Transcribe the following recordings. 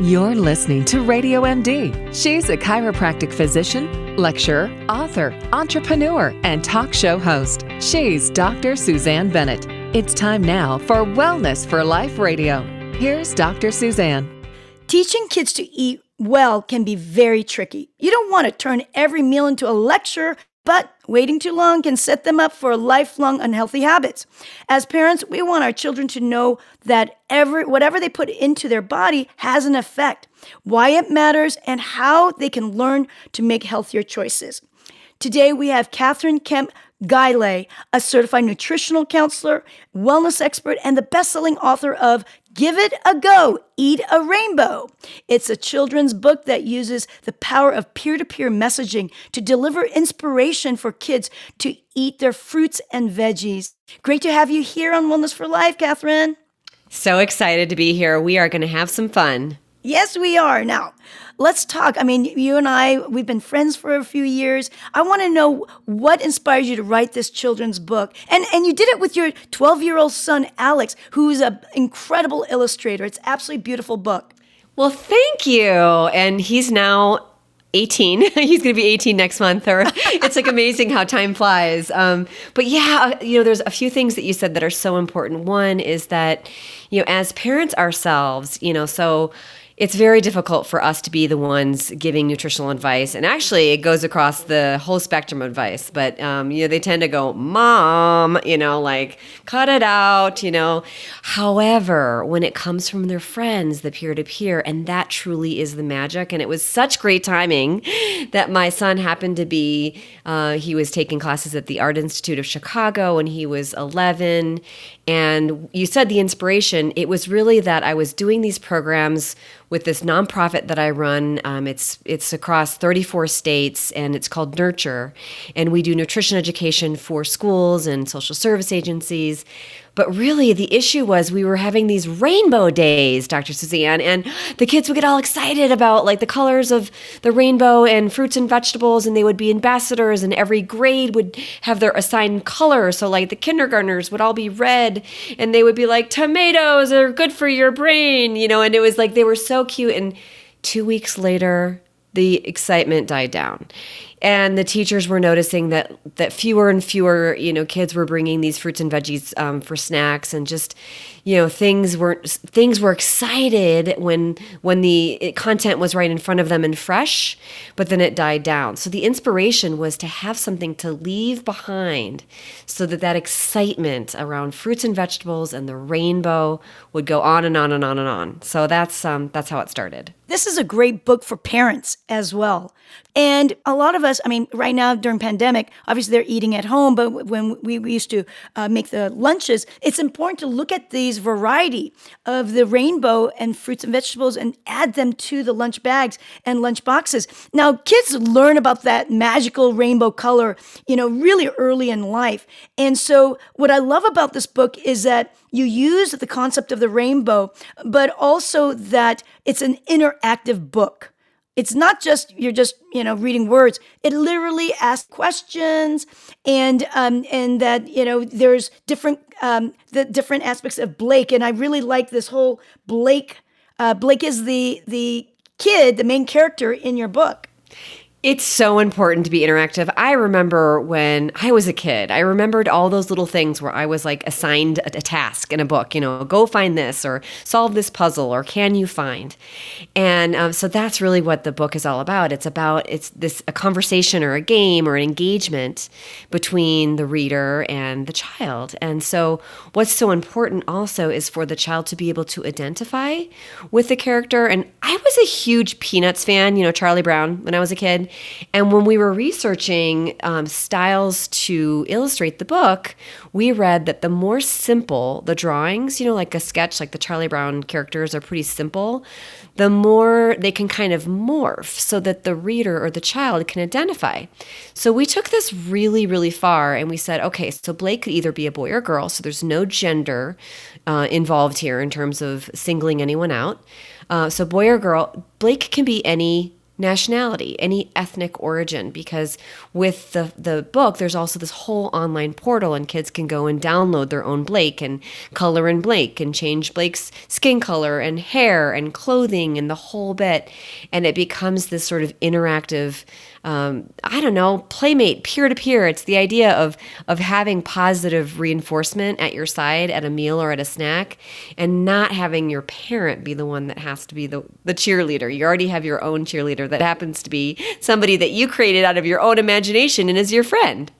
You're listening to Radio MD. She's a chiropractic physician, lecturer, author, entrepreneur, and talk show host. She's Dr. Suzanne Bennett. It's time now for Wellness for Life Radio. Here's Dr. Suzanne. Teaching kids to eat well can be very tricky. You don't want to turn every meal into a lecture but waiting too long can set them up for lifelong unhealthy habits. As parents, we want our children to know that every, whatever they put into their body has an effect, why it matters, and how they can learn to make healthier choices. Today, we have Catherine Kemp Guylay, a certified nutritional counselor, wellness expert, and the best selling author of Give It a Go, Eat a Rainbow. It's a children's book that uses the power of peer to peer messaging to deliver inspiration for kids to eat their fruits and veggies. Great to have you here on Wellness for Life, Catherine. So excited to be here. We are going to have some fun. Yes, we are. Now, let's talk. I mean, you and I, we've been friends for a few years. I want to know what inspires you to write this children's book. And and you did it with your 12-year-old son Alex, who's an incredible illustrator. It's absolutely beautiful book. Well, thank you. And he's now 18 he's going to be 18 next month or it's like amazing how time flies um, but yeah you know there's a few things that you said that are so important one is that you know as parents ourselves you know so it's very difficult for us to be the ones giving nutritional advice. And actually, it goes across the whole spectrum of advice. But, um, you know, they tend to go, Mom, you know, like, cut it out, you know. However, when it comes from their friends, the peer to peer, and that truly is the magic. And it was such great timing that my son happened to be, uh, he was taking classes at the Art Institute of Chicago when he was 11. And you said the inspiration, it was really that I was doing these programs with this nonprofit that I run. Um, it's it's across 34 states and it's called Nurture, and we do nutrition education for schools and social service agencies. But really, the issue was we were having these rainbow days, Dr. Suzanne, and the kids would get all excited about like the colors of the rainbow and fruits and vegetables, and they would be ambassadors, and every grade would have their assigned color. So, like the kindergartners would all be red, and they would be like, tomatoes are good for your brain, you know, and it was like they were so cute. And two weeks later, the excitement died down and the teachers were noticing that that fewer and fewer you know kids were bringing these fruits and veggies um, for snacks and just you know things were things were excited when when the content was right in front of them and fresh but then it died down. So the inspiration was to have something to leave behind so that that excitement around fruits and vegetables and the rainbow would go on and on and on and on. So that's um that's how it started. This is a great book for parents as well and a lot of us, I mean, right now during pandemic, obviously they're eating at home, but when we, we used to uh, make the lunches, it's important to look at these variety of the rainbow and fruits and vegetables and add them to the lunch bags and lunch boxes. Now, kids learn about that magical rainbow color, you know, really early in life. And so what I love about this book is that you use the concept of the rainbow, but also that it's an interactive book. It's not just you're just you know reading words. It literally asks questions, and um, and that you know there's different um, the different aspects of Blake, and I really like this whole Blake. Uh, Blake is the the kid, the main character in your book. It's so important to be interactive. I remember when I was a kid, I remembered all those little things where I was like assigned a, a, task in a book, you know, go find this or solve this puzzle or can you find? And um, so that's really what the book is all about. It's about it's this a conversation or a game or an engagement between the reader and the child. And so what's so important also is for the child to be able to identify with the character. And I was a huge Peanuts fan, you know, Charlie Brown when I was a kid. And when we were researching um, styles to illustrate the book, we read that the more simple the drawings, you know, like a sketch, like the Charlie Brown characters are pretty simple, the more they can kind of morph so that the reader or the child can identify. So we took this really, really far and we said, okay, so Blake could either be a boy or girl, so there's no gender uh, involved here in terms of singling anyone out. Uh, so boy or girl, Blake can be any nationality, any ethnic origin, because with the, the book, there's also this whole online portal, and kids can go and download their own Blake and color in Blake and change Blake's skin color and hair and clothing and the whole bit. And it becomes this sort of interactive um, I don't know, playmate, peer to peer. It's the idea of of having positive reinforcement at your side at a meal or at a snack, and not having your parent be the one that has to be the the cheerleader. You already have your own cheerleader that happens to be somebody that you created out of your own imagination and is your friend.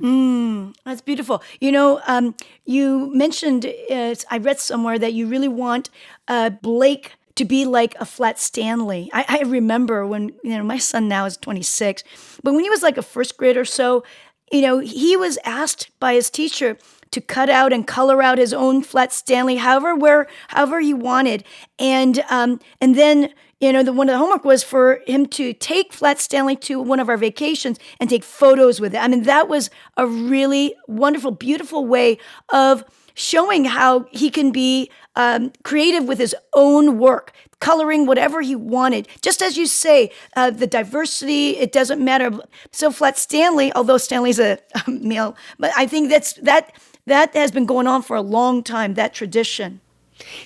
Mm, that's beautiful. You know, um, you mentioned uh, I read somewhere that you really want uh, Blake to be like a flat Stanley. I, I remember when, you know, my son now is 26, but when he was like a first grade or so, you know, he was asked by his teacher to cut out and color out his own flat Stanley, however where however he wanted, and um, and then you know the one of the homework was for him to take flat Stanley to one of our vacations and take photos with it. I mean that was a really wonderful, beautiful way of showing how he can be um, creative with his own work, coloring whatever he wanted. Just as you say, uh, the diversity, it doesn't matter. So Flat Stanley, although Stanley's a, a male, but I think that's that that has been going on for a long time, that tradition.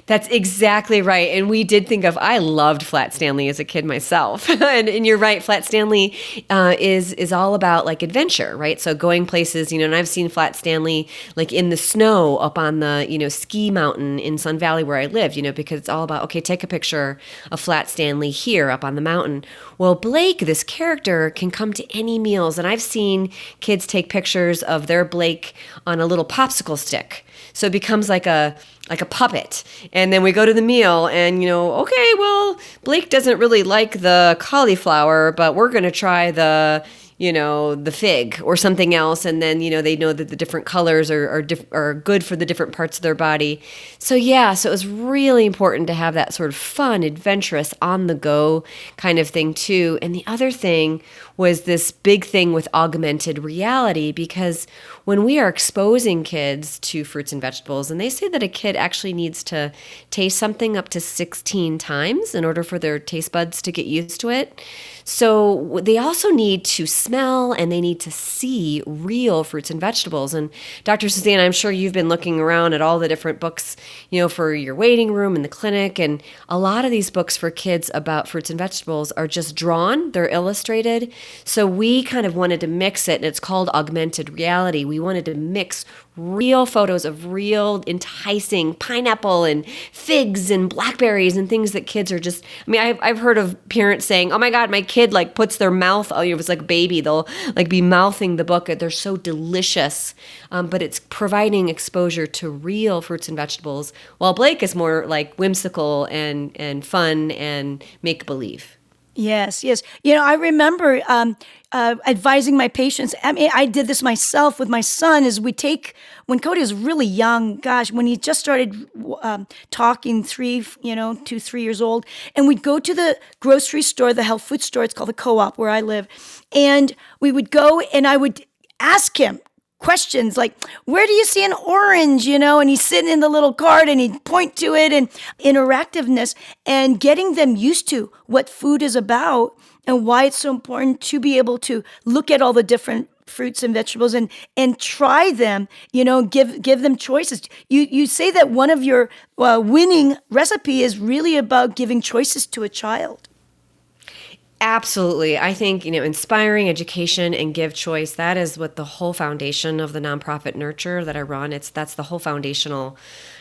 That's exactly right. And we did think of, I loved Flat Stanley as a kid myself. and, and, you're right, Flat Stanley uh, is is all about like adventure, right? So going places, you know, and I've seen Flat Stanley like in the snow up on the, you know, ski mountain in Sun Valley where I lived, you know, because it's all about, okay, take a picture of Flat Stanley here up on the mountain. Well, Blake, this character, can come to any meals. And I've seen kids take pictures of their Blake on a little popsicle stick. So it becomes like a like a puppet. And then we go to the meal and, you know, okay, well, Blake doesn't really like the cauliflower, but we're going to try the, you know, the fig or something else. And then, you know, they know that the different colors are, are, diff- are good for the different parts of their body. So, yeah, so it was really important to have that sort of fun, adventurous, on the go kind of thing, too. And the other thing was this big thing with augmented reality because when we are exposing kids to fruits and vegetables, and they say that a kid actually needs to taste something up to 16 times in order for their taste buds to get used to it. So they also need to smell and they need to see real fruits and vegetables. And Dr. Suzanne, I'm sure you've been looking around at all the different books, you know, for your waiting room in the clinic. And a lot of these books for kids about fruits and vegetables are just drawn, they're illustrated. So we kind of wanted to mix it, and it's called augmented reality. We wanted to mix real photos of real enticing pineapple and figs and blackberries and things that kids are just i mean i've, I've heard of parents saying oh my god my kid like puts their mouth oh it was like baby they'll like be mouthing the book they're so delicious um, but it's providing exposure to real fruits and vegetables while blake is more like whimsical and and fun and make believe Yes, yes. You know, I remember um, uh, advising my patients. I mean, I did this myself with my son. Is we take when Cody was really young. Gosh, when he just started um, talking, three, you know, two, three years old, and we'd go to the grocery store, the health food store. It's called the Co-op where I live, and we would go, and I would ask him questions like where do you see an orange you know and he's sitting in the little cart and he'd point to it and interactiveness and getting them used to what food is about and why it's so important to be able to look at all the different fruits and vegetables and and try them you know give give them choices. You you say that one of your uh, winning recipe is really about giving choices to a child Absolutely. I think, you know, inspiring education and give choice, that is what the whole foundation of the nonprofit nurture that I run. It's that's the whole foundational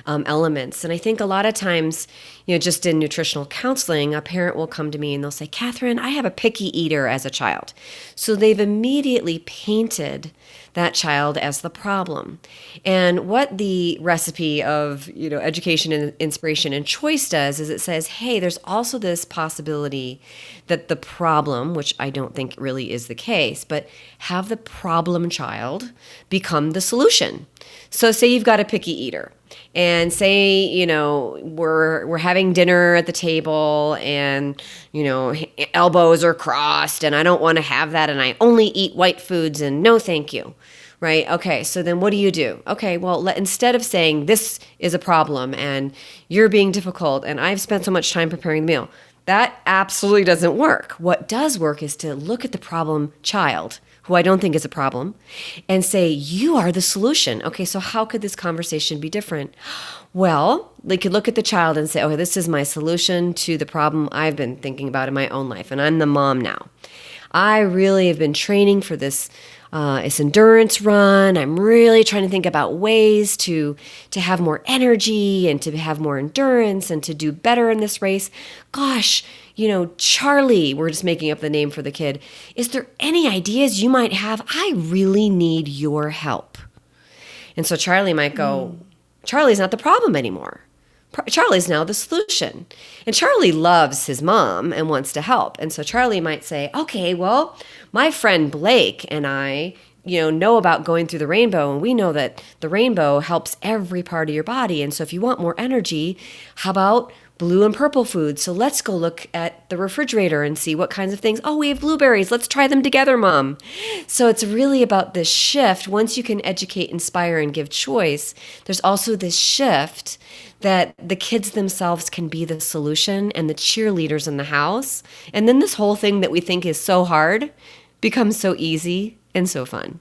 um, elements. And I think a lot of times, you know, just in nutritional counseling, a parent will come to me and they'll say, Catherine, I have a picky eater as a child. So they've immediately painted that child as the problem. And what the recipe of, you know, education and inspiration and choice does is it says, hey, there's also this possibility that the problem, which I don't think really is the case, but have the problem child become the solution. So say you've got a picky eater and say you know we're we're having dinner at the table and you know elbows are crossed and I don't want to have that and I only eat white foods and no thank you right okay so then what do you do okay well let, instead of saying this is a problem and you're being difficult and I've spent so much time preparing the meal That absolutely doesn't work. What does work is to look at the problem child, who I don't think is a problem, and say, You are the solution. Okay, so how could this conversation be different? Well, they could look at the child and say, Okay, this is my solution to the problem I've been thinking about in my own life, and I'm the mom now. I really have been training for this uh, this endurance run. I'm really trying to think about ways to to have more energy and to have more endurance and to do better in this race. Gosh, you know, Charlie, we're just making up the name for the kid. Is there any ideas you might have? I really need your help. And so Charlie might go, mm. Charlie's not the problem anymore. Charlie's now the solution. And Charlie loves his mom and wants to help. And so Charlie might say, okay, well, my friend Blake and I, you know, know about going through the rainbow and we know that the rainbow helps every part of your body. And so if you want more energy, how about blue and purple foods? So let's go look at the refrigerator and see what kinds of things. Oh, we have blueberries. Let's try them together, mom. So it's really about this shift. Once you can educate, inspire, and give choice, there's also this shift that the kids themselves can be the solution and the cheerleaders in the house. And then this whole thing that we think is so hard becomes so easy and so fun.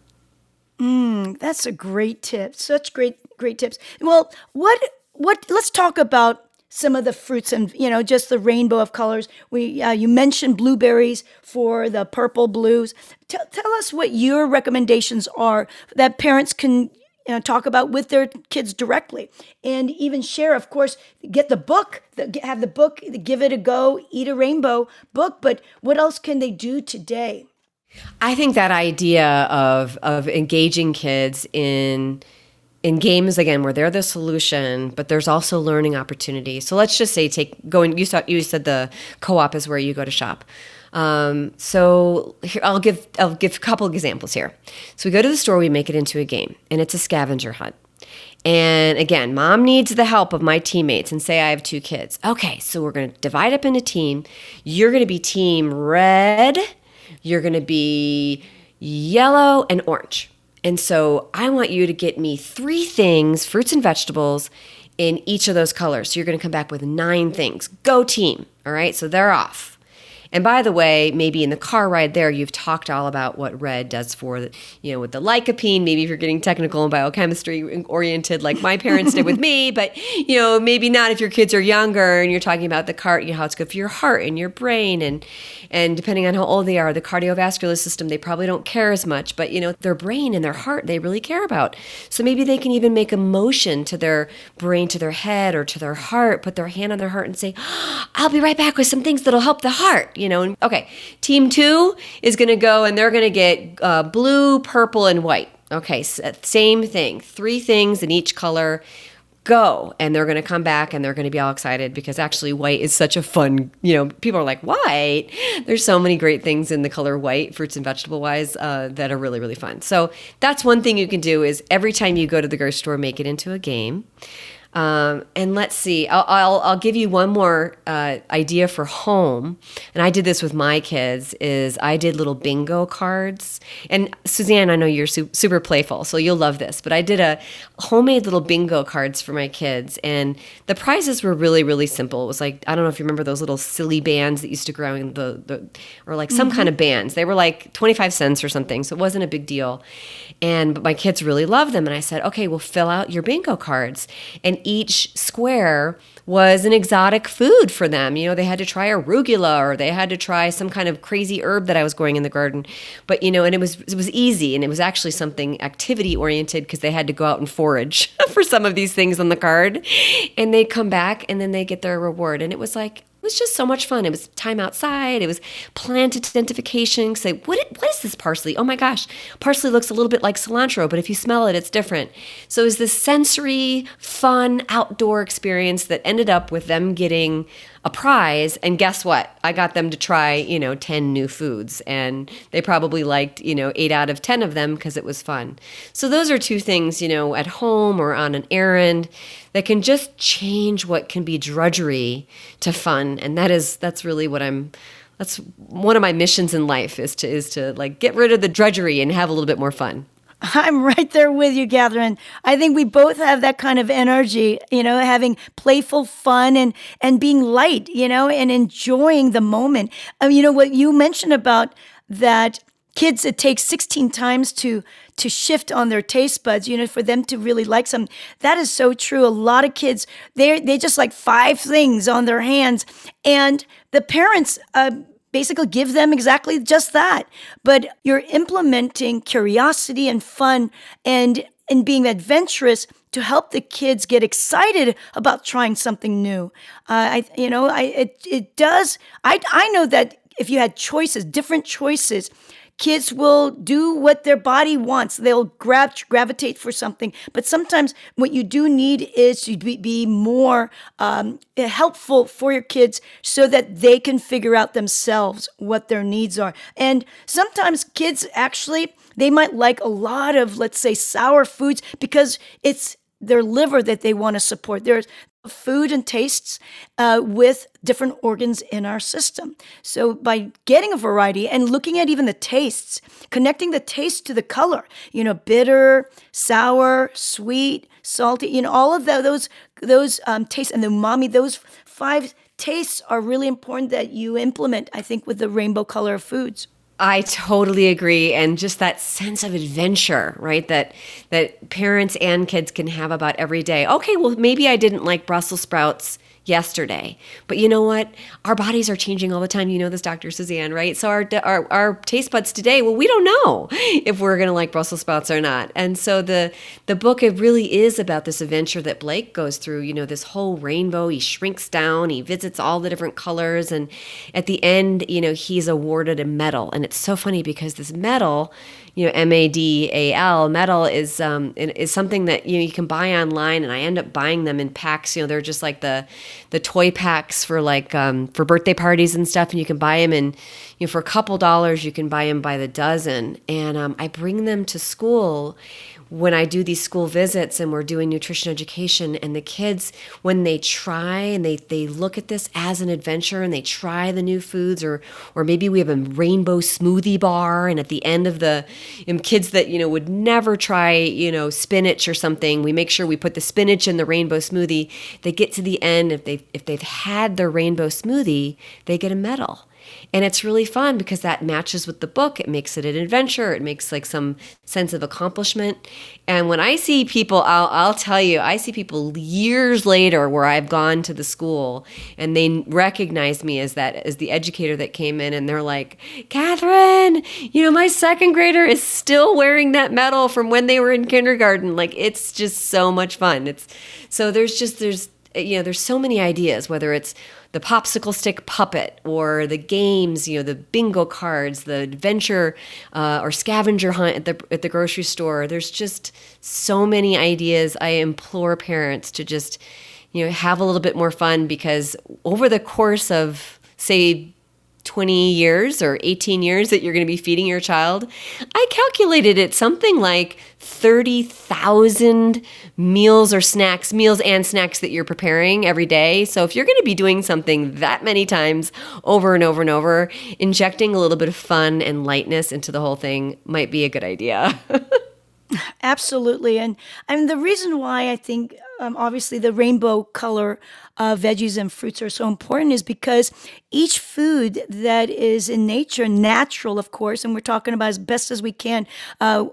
Mm, that's a great tip. Such great, great tips. Well, what, what? Let's talk about some of the fruits and you know just the rainbow of colors. We uh, you mentioned blueberries for the purple blues. T- tell us what your recommendations are that parents can you know, talk about with their kids directly and even share of course get the book have the book give it a go eat a rainbow book but what else can they do today i think that idea of of engaging kids in in games again where they're the solution but there's also learning opportunities so let's just say take going you saw you said the co-op is where you go to shop um, so here, I'll give I'll give a couple examples here. So we go to the store, we make it into a game, and it's a scavenger hunt. And again, mom needs the help of my teammates and say I have two kids. Okay, so we're going to divide up into team. You're going to be team red, you're going to be yellow and orange. And so I want you to get me three things, fruits and vegetables in each of those colors. So you're going to come back with nine things. Go team. All right, so they're off. And by the way, maybe in the car ride there, you've talked all about what red does for, you know, with the lycopene. Maybe if you're getting technical and biochemistry oriented, like my parents did with me, but you know, maybe not if your kids are younger and you're talking about the car, you know, how it's good for your heart and your brain, and and depending on how old they are, the cardiovascular system, they probably don't care as much, but you know, their brain and their heart, they really care about. So maybe they can even make a motion to their brain, to their head, or to their heart, put their hand on their heart, and say, "I'll be right back with some things that'll help the heart." You know, okay. Team two is going to go and they're going to get uh, blue, purple, and white. Okay, uh, same thing. Three things in each color. Go. And they're going to come back and they're going to be all excited because actually white is such a fun, you know, people are like, white. There's so many great things in the color white, fruits and vegetable wise, uh, that are really, really fun. So that's one thing you can do is every time you go to the grocery store, make it into a game. Um, and let's see, I'll, I'll, I'll, give you one more uh, idea for home. And I did this with my kids is I did little bingo cards. And Suzanne, I know you're su- super playful, so you'll love this. But I did a homemade little bingo cards for my kids. And the prizes were really, really simple. It was like, I don't know if you remember those little silly bands that used to grow in the, the or like some mm-hmm. kind of bands. They were like 25 cents or something. So it wasn't a big deal. And but my kids really loved them. And I said, okay, well, fill out your bingo cards. And each square was an exotic food for them. You know, they had to try arugula or they had to try some kind of crazy herb that I was growing in the garden. But you know, and it was it was easy and it was actually something activity oriented because they had to go out and forage for some of these things on the card. And they'd come back and then they get their reward. And it was like, was just so much fun. It was time outside. It was plant identification. Say, what, what is this parsley? Oh my gosh, parsley looks a little bit like cilantro, but if you smell it, it's different. So it was this sensory, fun outdoor experience that ended up with them getting a prize and guess what i got them to try you know 10 new foods and they probably liked you know 8 out of 10 of them because it was fun so those are two things you know at home or on an errand that can just change what can be drudgery to fun and that is that's really what i'm that's one of my missions in life is to is to like get rid of the drudgery and have a little bit more fun I'm right there with you, Catherine. I think we both have that kind of energy, you know, having playful fun and and being light, you know, and enjoying the moment. Um, you know what you mentioned about that kids it takes 16 times to to shift on their taste buds you know for them to really like some that is so true a lot of kids they they just like five things on their hands and the parents uh, basically give them exactly just that. But you're implementing curiosity and fun and and being adventurous to help the kids get excited about trying something new. Uh, I, you know, I it it does. I I know that if you had choices, different choices, kids will do what their body wants. They'll grab gravitate for something. But sometimes what you do need is to be, be more um, helpful for your kids so that they can figure out themselves what their needs are. And sometimes kids actually they might like a lot of let's say sour foods because it's their liver that they want to support. There's food and tastes uh, with different organs in our system. So by getting a variety and looking at even the tastes, connecting the taste to the color, you know, bitter, sour, sweet, salty, you know, all of the, those those um, tastes and the umami, those five tastes are really important that you implement. I think with the rainbow color of foods. I totally agree and just that sense of adventure, right? That that parents and kids can have about every day. Okay, well maybe I didn't like Brussels sprouts yesterday. But you know what? Our bodies are changing all the time. You know this, Dr. Suzanne, right? So our our, our taste buds today, well, we don't know if we're going to like Brussels sprouts or not. And so the the book it really is about this adventure that Blake goes through. You know, this whole rainbow. He shrinks down. He visits all the different colors, and at the end, you know, he's awarded a medal. And it's so funny because this medal you know M A D A L medal is um is something that you know you can buy online, and I end up buying them in packs. You know, they're just like the the toy packs for like um, for birthday parties and stuff, and you can buy them and you know for a couple dollars you can buy them by the dozen, and um, I bring them to school when I do these school visits and we're doing nutrition education and the kids when they try and they they look at this as an adventure and they try the new foods or or maybe we have a rainbow smoothie bar and at the end of the you know, kids that you know would never try you know spinach or something we make sure we put the spinach in the rainbow smoothie. They get to the end if they if they've had their rainbow smoothie they get a medal and it's really fun because that matches with the book. It makes it an adventure. It makes like some sense of accomplishment. And when I see people, I'll, I'll tell you, I see people years later where I've gone to the school and they recognize me as that, as the educator that came in and they're like, Catherine, you know, my second grader is still wearing that medal from when they were in kindergarten. Like it's just so much fun. It's so there's just, there's, you know, there's so many ideas, whether it's the popsicle stick puppet or the games, you know, the bingo cards, the adventure uh, or scavenger hunt at the at the grocery store. There's just so many ideas. I implore parents to just, you know, have a little bit more fun because over the course of say 20 years or 18 years that you're going to be feeding your child, I calculated it something like 30,000 meals or snacks, meals and snacks that you're preparing every day. So if you're going to be doing something that many times over and over and over, injecting a little bit of fun and lightness into the whole thing might be a good idea. Absolutely. And I mean, the reason why I think um, obviously the rainbow color of veggies and fruits are so important is because each food that is in nature, natural, of course, and we're talking about as best as we can, uh,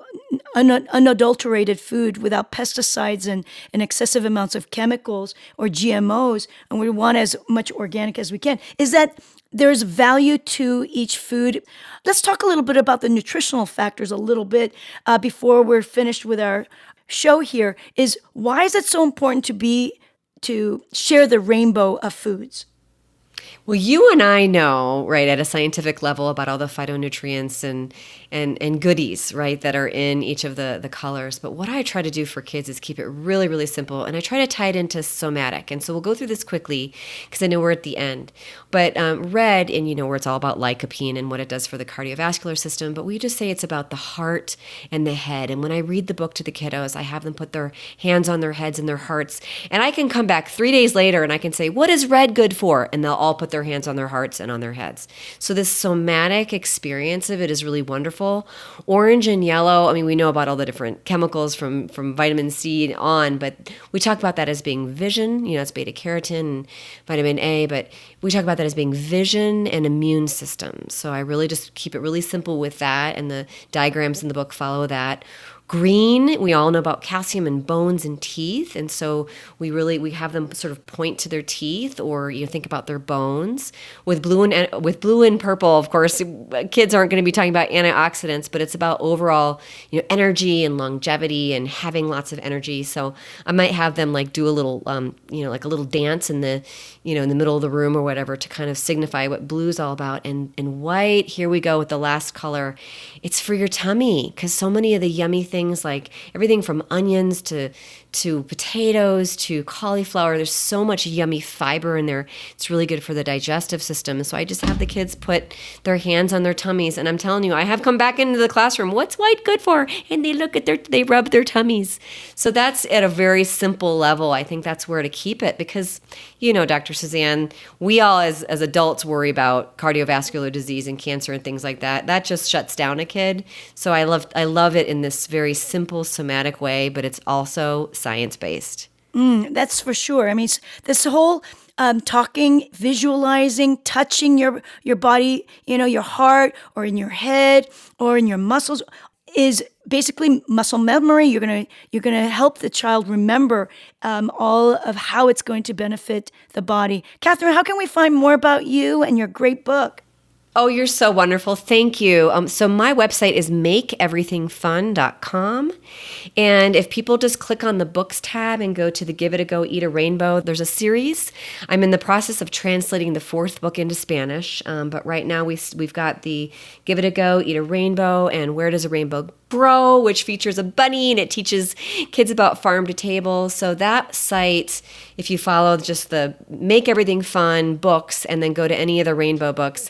un- unadulterated food without pesticides and, and excessive amounts of chemicals or GMOs, and we want as much organic as we can, is that there's value to each food. Let's talk a little bit about the nutritional factors a little bit uh, before we're finished with our show here. Is why is it so important to be to share the rainbow of foods? Well, you and I know, right, at a scientific level about all the phytonutrients and and and goodies, right, that are in each of the the colors. But what I try to do for kids is keep it really really simple, and I try to tie it into somatic. And so we'll go through this quickly because I know we're at the end. But um, red, and you know where it's all about lycopene and what it does for the cardiovascular system. But we just say it's about the heart and the head. And when I read the book to the kiddos, I have them put their hands on their heads and their hearts, and I can come back three days later and I can say, "What is red good for?" And they'll all put their hands on their hearts and on their heads. So this somatic experience of it is really wonderful. Orange and yellow, I mean, we know about all the different chemicals from from vitamin C on, but we talk about that as being vision. You know, it's beta carotene and vitamin A, but we talk about that as being vision and immune system. So I really just keep it really simple with that, and the diagrams in the book follow that green. We all know about calcium in bones and teeth and so we really we have them sort of point to their teeth or you know, think about their bones. With blue and with blue and purple of course kids aren't going to be talking about antioxidants but it's about overall you know energy and longevity and having lots of energy. So i might have them like do a little um, you know like a little dance in the you know in the middle of the room or whatever to kind of signify what blue's all about. And and white here we go with the last color. It's for your tummy because so many of the yummy things like everything from onions to to potatoes to cauliflower. There's so much yummy fiber in there. It's really good for the digestive system. So I just have the kids put their hands on their tummies, and I'm telling you, I have come back into the classroom. What's white good for? And they look at their, they rub their tummies. So that's at a very simple level. I think that's where to keep it because, you know, Dr. Suzanne, we all as as adults worry about cardiovascular disease and cancer and things like that. That just shuts down a kid. So I love I love it in this very simple somatic way, but it's also science based. Mm, that's for sure. I mean, this whole um, talking, visualizing, touching your your body, you know, your heart or in your head or in your muscles is basically muscle memory. You're gonna you're gonna help the child remember um, all of how it's going to benefit the body. Catherine, how can we find more about you and your great book? Oh, you're so wonderful. Thank you. Um, so, my website is makeeverythingfun.com. And if people just click on the books tab and go to the Give It a Go, Eat a Rainbow, there's a series. I'm in the process of translating the fourth book into Spanish. Um, but right now, we, we've got the Give It a Go, Eat a Rainbow, and Where Does a Rainbow Grow, which features a bunny and it teaches kids about farm to table. So, that site, if you follow just the Make Everything Fun books and then go to any of the rainbow books,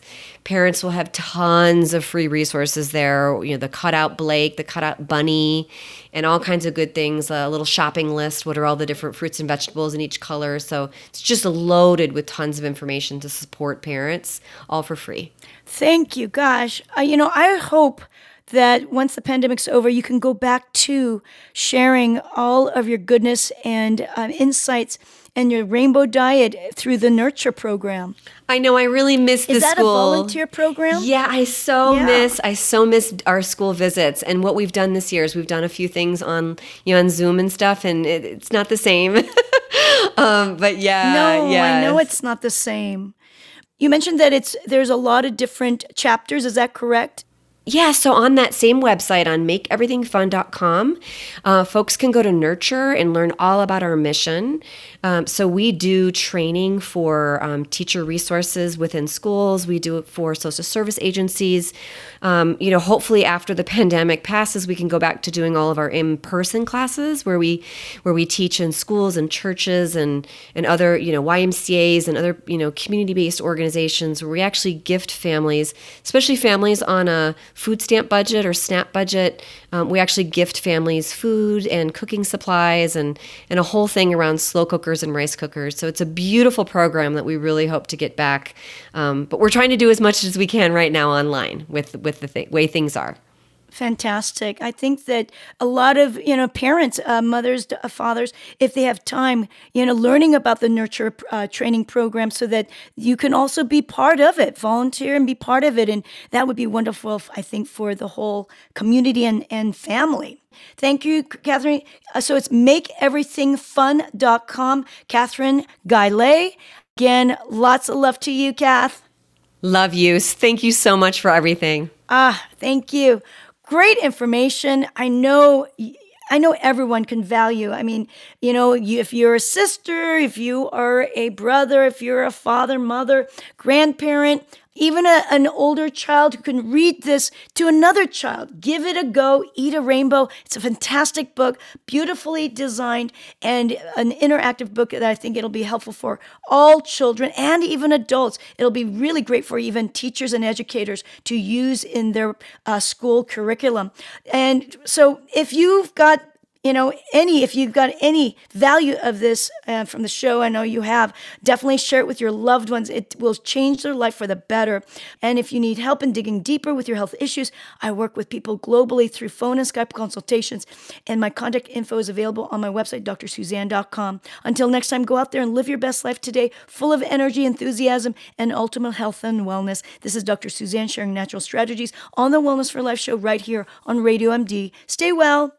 Parents will have tons of free resources there. You know, the cutout Blake, the cutout Bunny, and all kinds of good things. A little shopping list. What are all the different fruits and vegetables in each color? So it's just loaded with tons of information to support parents, all for free. Thank you. Gosh, uh, you know, I hope that once the pandemic's over, you can go back to sharing all of your goodness and um, insights and your rainbow diet through the nurture program. I know I really miss the school. Is that school. a volunteer program? Yeah, I so Yeah. miss I so miss our school visits. And what we've done this year is we've done a few things on you know on Zoom and stuff, and it, it's not the same. um, but yeah, No, I know it's not the same. You mentioned that it's there's a lot of different chapters. Is that correct? Yeah, so on that same website on makeeverythingfun.com, uh, folks can go to Nurture and learn all about our mission. Um, so we do training for um, teacher resources within schools. We do it for social service agencies. Um, you know, hopefully after the pandemic passes, we can go back to doing all of our in-person classes where we where we teach in schools and churches and and other you know YMCA's and other you know community-based organizations where we actually gift families, especially families on a food stamp budget or SNAP budget. Um, we actually gift families food and cooking supplies and and a whole thing around slow cookers and rice cookers. So it's a beautiful program that we really hope to get back. Um, but we're trying to do as much as we can right now online with with the th- way things are. Fantastic. I think that a lot of you know parents, uh, mothers, uh, fathers, if they have time, you know, learning about the nurture uh, training program, so that you can also be part of it, volunteer and be part of it, and that would be wonderful. I think for the whole community and and family. Thank you, Catherine. Uh, so it's makeeverythingfun.com. Catherine Guylay. Again, lots of love to you, Kath. Love you. Thank you so much for everything. Ah, thank you. Great information. I know I know everyone can value. I mean, you know, you, if you're a sister, if you are a brother, if you're a father, mother, grandparent, even a, an older child who can read this to another child. Give it a go. Eat a Rainbow. It's a fantastic book, beautifully designed, and an interactive book that I think it'll be helpful for all children and even adults. It'll be really great for even teachers and educators to use in their uh, school curriculum. And so if you've got you know, any, if you've got any value of this uh, from the show, I know you have, definitely share it with your loved ones. It will change their life for the better. And if you need help in digging deeper with your health issues, I work with people globally through phone and Skype consultations. And my contact info is available on my website, drsuzanne.com. Until next time, go out there and live your best life today, full of energy, enthusiasm, and ultimate health and wellness. This is Dr. Suzanne sharing natural strategies on the Wellness for Life show right here on Radio MD. Stay well.